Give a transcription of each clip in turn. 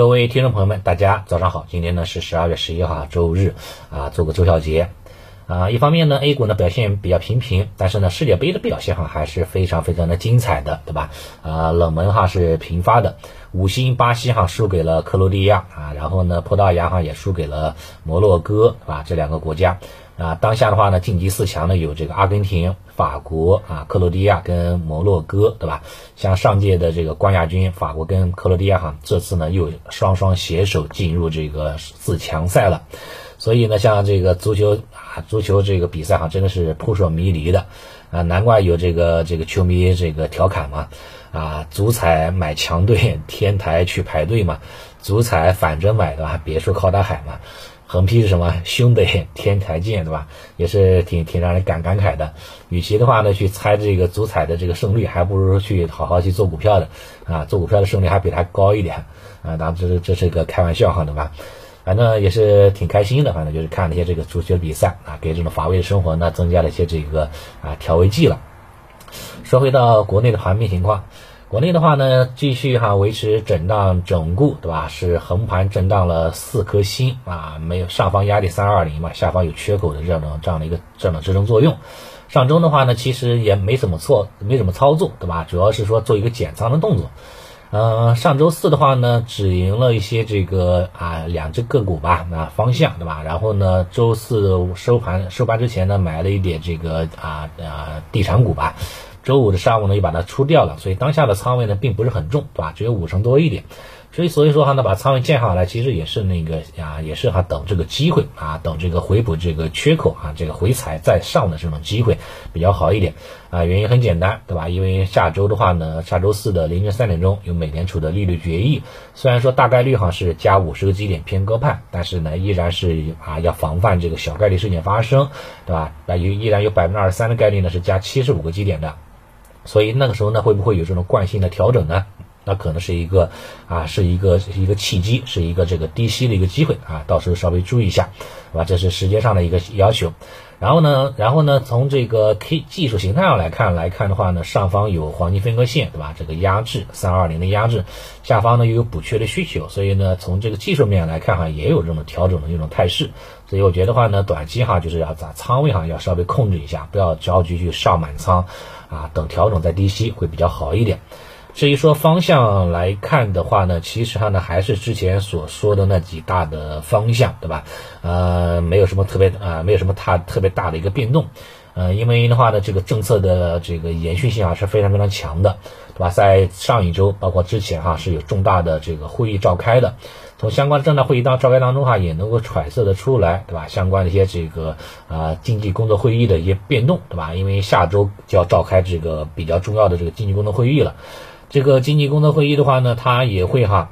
各位听众朋友们，大家早上好！今天呢是十二月十一号，周日啊，做个周小结啊。一方面呢，A 股呢表现比较平平，但是呢，世界杯的表现哈还是非常非常的精彩的，对吧？啊，冷门哈是频发的，五星巴西哈输给了克罗地亚啊，然后呢，葡萄牙哈也输给了摩洛哥，对吧？这两个国家。啊，当下的话呢，晋级四强呢有这个阿根廷、法国啊、克罗地亚跟摩洛哥，对吧？像上届的这个冠亚军法国跟克罗地亚哈，这次呢又双双携手进入这个四强赛了。所以呢，像这个足球啊，足球这个比赛哈，真的是扑朔迷离的啊，难怪有这个这个球迷这个调侃嘛，啊，足彩买强队，天台去排队嘛，足彩反着买对吧？别墅靠大海嘛。横批是什么？兄弟，天台见，对吧？也是挺挺让人感感慨的。与其的话呢，去猜这个足彩的这个胜率，还不如去好好去做股票的啊！做股票的胜率还比它高一点啊！当然，这是这是个开玩笑哈，对吧？反正也是挺开心的，反正就是看那些这个足球比赛啊，给这种乏味的生活呢增加了一些这个啊调味剂了。说回到国内的盘面情况。国内的话呢，继续哈维持震荡整固，对吧？是横盘震荡了四颗星啊，没有上方压力三二零嘛，下方有缺口的这样的这样的一个这样的支撑作用。上周的话呢，其实也没怎么错，没怎么操作，对吧？主要是说做一个减仓的动作。嗯，上周四的话呢，只赢了一些这个啊两只个股吧，啊方向，对吧？然后呢，周四收盘收盘之前呢，买了一点这个啊啊地产股吧。周五的上午呢，又把它出掉了，所以当下的仓位呢，并不是很重，对吧？只有五成多一点，所以所以说哈，呢，把仓位建好了，其实也是那个啊，也是哈，等这个机会啊，等这个回补这个缺口啊，这个回踩再上的这种机会比较好一点啊。原因很简单，对吧？因为下周的话呢，下周四的凌晨三点钟有美联储的利率决议，虽然说大概率哈是加五十个基点偏鸽派，但是呢，依然是啊要防范这个小概率事件发生，对吧？那有依然有百分之二十三的概率呢是加七十五个基点的。所以那个时候呢，会不会有这种惯性的调整呢？那可能是一个啊，是一个一个契机，是一个这个低吸的一个机会啊，到时候稍微注意一下，对吧？这是时间上的一个要求。然后呢，然后呢，从这个 K 技术形态上来看来看的话呢，上方有黄金分割线，对吧？这个压制三二零的压制，下方呢又有补缺的需求，所以呢，从这个技术面来看哈，也有这种调整的一种态势。所以我觉得话呢，短期哈就是要在仓位哈要稍微控制一下，不要着急去上满仓。啊，等调整再低吸会比较好一点。至于说方向来看的话呢，其实上呢还是之前所说的那几大的方向，对吧？呃，没有什么特别啊，没有什么太特别大的一个变动。呃，因为的话呢，这个政策的这个延续性啊是非常非常强的，对吧？在上一周，包括之前哈是有重大的这个会议召开的。从相关的政策会议当召开当中哈，也能够揣测的出来，对吧？相关的一些这个啊经济工作会议的一些变动，对吧？因为下周就要召开这个比较重要的这个经济工作会议了。这个经济工作会议的话呢，它也会哈。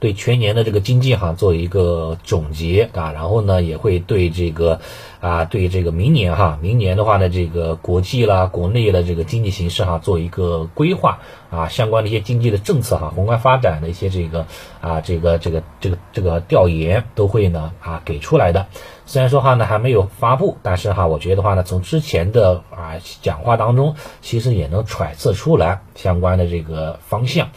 对全年的这个经济哈做一个总结啊，然后呢也会对这个啊对这个明年哈明年的话呢这个国际啦国内的这个经济形势哈做一个规划啊相关的一些经济的政策哈宏观发展的一些这个啊这个这个这个这个调研都会呢啊给出来的。虽然说话呢还没有发布，但是哈我觉得话呢从之前的啊讲话当中其实也能揣测出来相关的这个方向。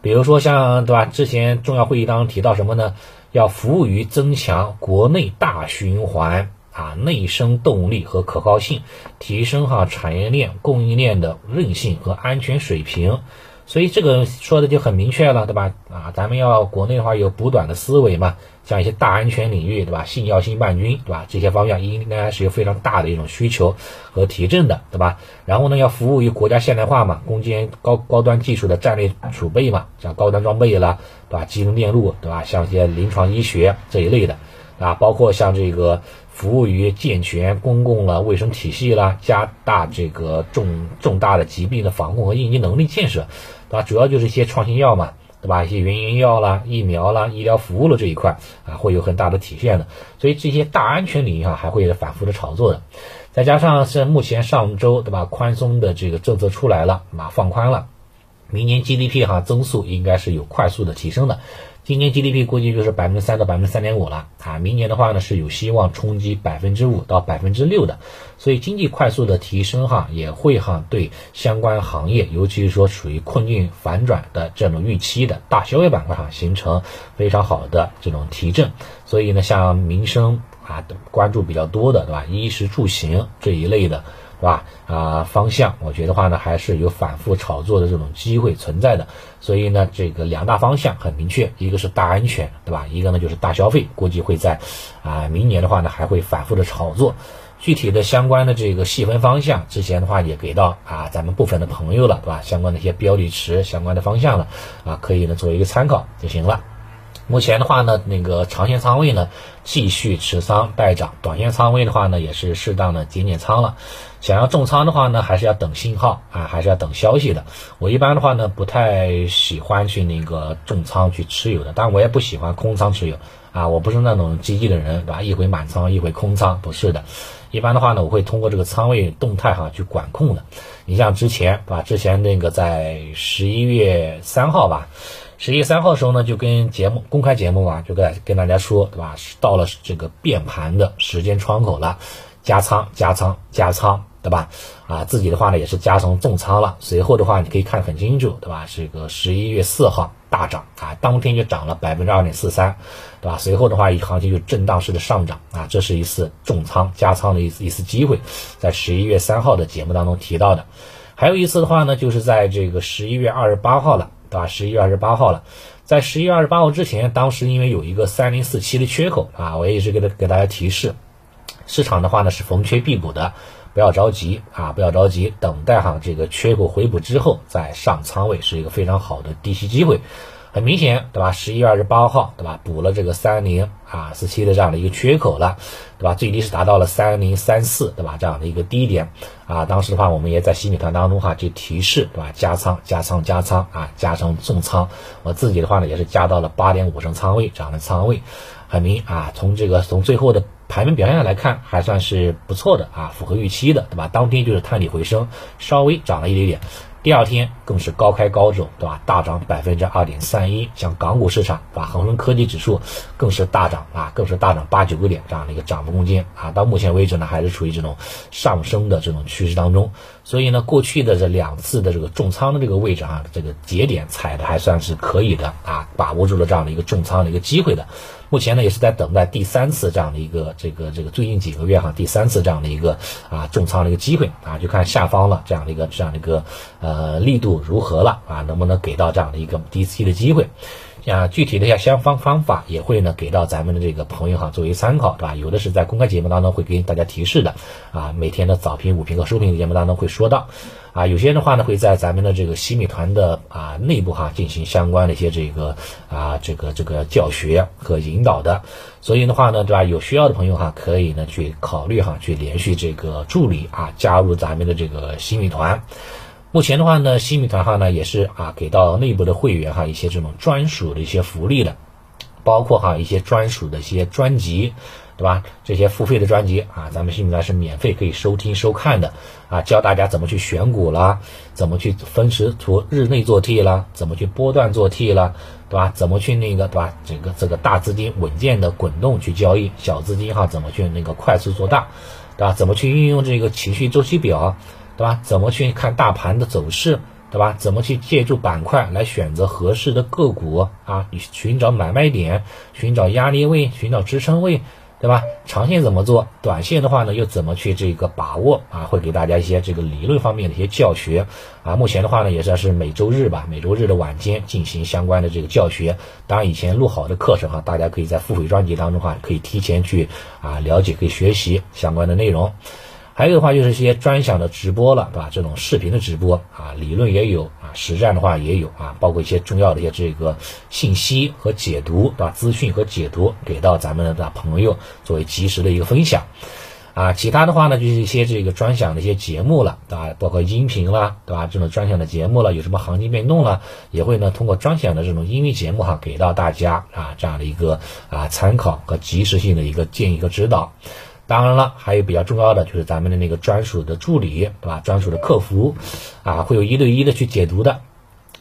比如说像对吧？之前重要会议当中提到什么呢？要服务于增强国内大循环啊内生动力和可靠性，提升哈产业链供应链的韧性和安全水平。所以这个说的就很明确了，对吧？啊，咱们要国内的话有补短的思维嘛，像一些大安全领域，对吧？信药、信半军，对吧？这些方向应该是有非常大的一种需求和提振的，对吧？然后呢，要服务于国家现代化嘛，攻坚高高端技术的战略储备嘛，像高端装备啦，对吧？集成电路，对吧？像一些临床医学这一类的，啊，包括像这个。服务于健全公共了卫生体系啦，加大这个重重大的疾病的防控和应急能力建设，对吧？主要就是一些创新药嘛，对吧？一些原研药啦、疫苗啦、医疗服务了这一块啊，会有很大的体现的。所以这些大安全领域哈，还会反复的炒作的。再加上是目前上周对吧，宽松的这个政策出来了，嘛放宽了，明年 GDP 哈增速应该是有快速的提升的。今年 GDP 估计就是百分之三到百分之三点五了。啊，明年的话呢是有希望冲击百分之五到百分之六的，所以经济快速的提升哈，也会哈对相关行业，尤其是说处于困境反转的这种预期的大消费板块哈，形成非常好的这种提振，所以呢，像民生啊关注比较多的对吧，衣食住行这一类的。是吧？啊，方向我觉得话呢，还是有反复炒作的这种机会存在的。所以呢，这个两大方向很明确，一个是大安全，对吧？一个呢就是大消费，估计会在啊明年的话呢还会反复的炒作。具体的相关的这个细分方向，之前的话也给到啊咱们部分的朋友了，对吧？相关的一些标的池相关的方向了，啊可以呢作为一个参考就行了。目前的话呢，那个长线仓位呢继续持仓待涨，短线仓位的话呢也是适当的减减仓了。想要重仓的话呢，还是要等信号啊，还是要等消息的。我一般的话呢，不太喜欢去那个重仓去持有的，但我也不喜欢空仓持有啊。我不是那种积极的人，对吧？一回满仓，一回空仓，不是的。一般的话呢，我会通过这个仓位动态哈去管控的。你像之前，对吧？之前那个在十一月三号吧。十一月三号的时候呢，就跟节目公开节目啊，就跟跟大家说，对吧？到了这个变盘的时间窗口了，加仓加仓加仓，对吧？啊，自己的话呢也是加成重仓了。随后的话，你可以看很清楚，对吧？这个十一月四号大涨啊，当天就涨了百分之二点四三，对吧？随后的话，一行情就震荡式的上涨啊，这是一次重仓加仓的一次一次机会，在十一月三号的节目当中提到的。还有一次的话呢，就是在这个十一月二十八号了。对吧？十一月二十八号了，在十一月二十八号之前，当时因为有一个三零四七的缺口啊，我也一直给他给大家提示，市场的话呢是逢缺必补的，不要着急啊，不要着急，等待哈这个缺口回补之后再上仓位是一个非常好的低吸机会。很明显，对吧？十一月二十八号，对吧？补了这个三零啊四七的这样的一个缺口了，对吧？最低是达到了三零三四，对吧？这样的一个低点啊，当时的话，我们也在新米团当中哈就提示，对吧？加仓加仓加仓啊，加成重仓。我自己的话呢，也是加到了八点五成仓位这样的仓位，很明啊，从这个从最后的盘面表现上来看，还算是不错的啊，符合预期的，对吧？当天就是探底回升，稍微涨了一点点。第二天更是高开高走，对吧？大涨百分之二点三一，像港股市场，把恒生科技指数更是大涨啊，更是大涨八九个点这样的一个涨幅空间啊。到目前为止呢，还是处于这种上升的这种趋势当中。所以呢，过去的这两次的这个重仓的这个位置啊，这个节点踩的还算是可以的啊，把握住了这样的一个重仓的一个机会的。目前呢，也是在等待第三次这样的一个这个这个最近几个月哈，第三次这样的一个啊重仓的一个机会啊，就看下方了这样的一个这样的一个呃力度如何了啊，能不能给到这样的一个低吸的机会？啊具体的一些相方方法也会呢给到咱们的这个朋友哈作为参考，对吧？有的是在公开节目当中会给大家提示的啊，每天的早评、午评和收评节目当中会说到。啊，有些的话呢，会在咱们的这个西米团的啊内部哈进行相关的一些这个啊这个这个教学和引导的，所以的话呢，对吧？有需要的朋友哈，可以呢去考虑哈去联系这个助理啊，加入咱们的这个西米团。目前的话呢，新米团哈呢也是啊给到内部的会员哈一些这种专属的一些福利的，包括哈一些专属的一些专辑。对吧？这些付费的专辑啊，咱们新米团是免费可以收听收看的啊，教大家怎么去选股啦，怎么去分时图日内做 T 啦，怎么去波段做 T 啦，对吧？怎么去那个对吧？这个这个大资金稳健的滚动去交易，小资金哈怎么去那个快速做大，对吧？怎么去运用这个情绪周期表，对吧？怎么去看大盘的走势，对吧？怎么去借助板块来选择合适的个股啊？你寻找买卖点，寻找压力位，寻找支撑位。对吧？长线怎么做？短线的话呢，又怎么去这个把握啊？会给大家一些这个理论方面的一些教学啊。目前的话呢，也算是每周日吧，每周日的晚间进行相关的这个教学。当然，以前录好的课程哈，大家可以在付费专辑当中哈，可以提前去啊了解，可以学习相关的内容。还有的话就是一些专享的直播了，对吧？这种视频的直播啊，理论也有啊，实战的话也有啊，包括一些重要的一些这个信息和解读，对吧？资讯和解读给到咱们的朋友作为及时的一个分享啊。其他的话呢，就是一些这个专享的一些节目了，对吧？包括音频啦，对吧？这种专享的节目了，有什么行情变动了，也会呢通过专享的这种音乐节目哈，给到大家啊这样的一个啊参考和及时性的一个建议和指导。当然了，还有比较重要的就是咱们的那个专属的助理，对吧？专属的客服，啊，会有一对一的去解读的，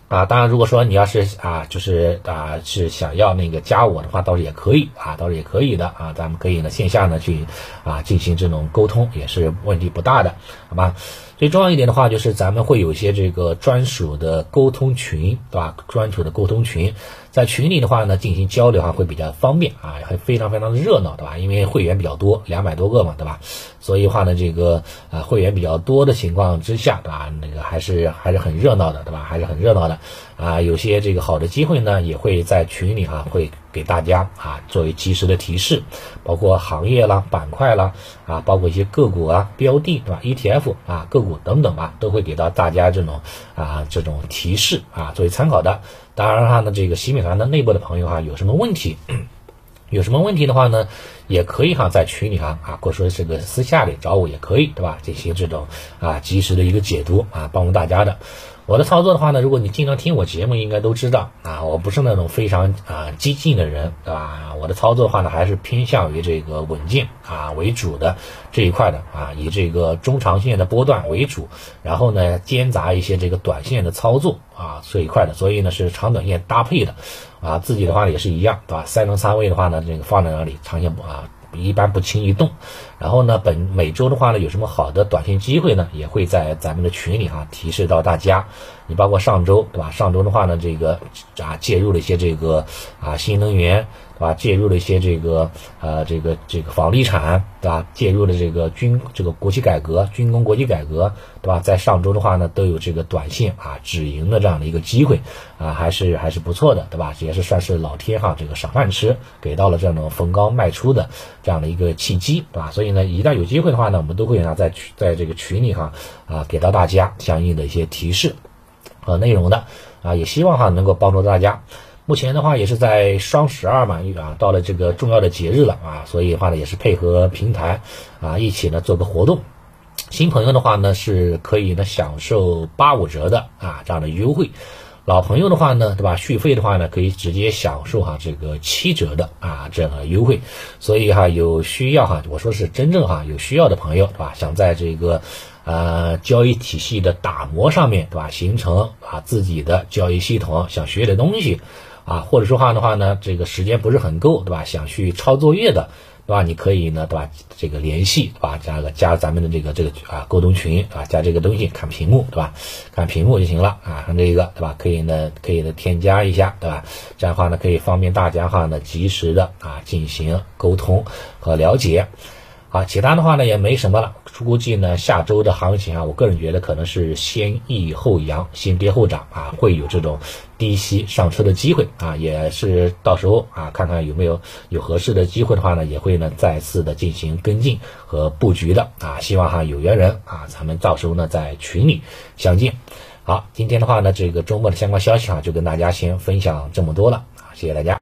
啊，当然，如果说你要是啊，就是啊，是想要那个加我的话，倒是也可以啊，倒是也可以的啊，咱们可以呢线下呢去啊进行这种沟通，也是问题不大的，好吧？最重要一点的话，就是咱们会有一些这个专属的沟通群，对吧？专属的沟通群，在群里的话呢，进行交流啊会比较方便啊，还非常非常的热闹，对吧？因为会员比较多，两百多个嘛，对吧？所以话呢，这个啊会员比较多的情况之下，对吧？那个还是还是很热闹的，对吧？还是很热闹的啊，有些这个好的机会呢，也会在群里哈会。给大家啊作为及时的提示，包括行业啦、板块啦啊，包括一些个股啊、标的对吧？ETF 啊、个股等等吧，都会给到大家这种啊这种提示啊作为参考的。当然哈，呢这个洗米团的内部的朋友哈，有什么问题，有什么问题的话呢，也可以哈在群里哈啊，或者说这个私下里找我也可以对吧？进行这种啊及时的一个解读啊，帮助大家的。我的操作的话呢，如果你经常听我节目，应该都知道啊，我不是那种非常啊激进的人，对吧？我的操作的话呢，还是偏向于这个稳健啊为主的这一块的啊，以这个中长线的波段为主，然后呢兼杂一些这个短线的操作啊这一块的，所以呢是长短线搭配的啊，自己的话也是一样，对吧？三成仓位的话呢，这个放在那里，长线啊。一般不轻易动，然后呢，本每周的话呢，有什么好的短线机会呢？也会在咱们的群里哈提示到大家。你包括上周对吧？上周的话呢，这个啊介入了一些这个啊新能源。对吧？介入了一些这个呃，这个这个房地产，对吧？介入了这个军这个国企改革、军工国企改革，对吧？在上周的话呢，都有这个短线啊止盈的这样的一个机会啊，还是还是不错的，对吧？也是算是老天哈这个赏饭吃，给到了这种逢高卖出的这样的一个契机，对吧？所以呢，一旦有机会的话呢，我们都会呢在在这个群里哈啊给到大家相应的一些提示和内容的啊，也希望哈能够帮助大家。目前的话也是在双十二嘛，啊，到了这个重要的节日了啊，所以的话呢也是配合平台啊一起呢做个活动。新朋友的话呢是可以呢享受八五折的啊这样的优惠，老朋友的话呢对吧续费的话呢可以直接享受哈这个七折的啊这样的优惠。所以哈有需要哈我说是真正哈有需要的朋友对吧想在这个呃交易体系的打磨上面对吧形成啊自己的交易系统想学点东西。啊，或者说话的话呢，这个时间不是很够，对吧？想去抄作业的，对吧？你可以呢，对吧？这个联系，对吧？加个加咱们的这个这个啊沟通群，啊，加这个东西，看屏幕，对吧？看屏幕就行了啊，看这个，对吧？可以呢，可以呢添加一下，对吧？这样的话呢，可以方便大家哈呢及时的啊进行沟通和了解。啊，其他的话呢也没什么了。估计呢下周的行情啊，我个人觉得可能是先抑后扬，先跌后涨啊，会有这种低吸上车的机会啊，也是到时候啊看看有没有有合适的机会的话呢，也会呢再次的进行跟进和布局的啊。希望哈有缘人啊，咱们到时候呢在群里相见。好，今天的话呢这个周末的相关消息啊，就跟大家先分享这么多了啊，谢谢大家。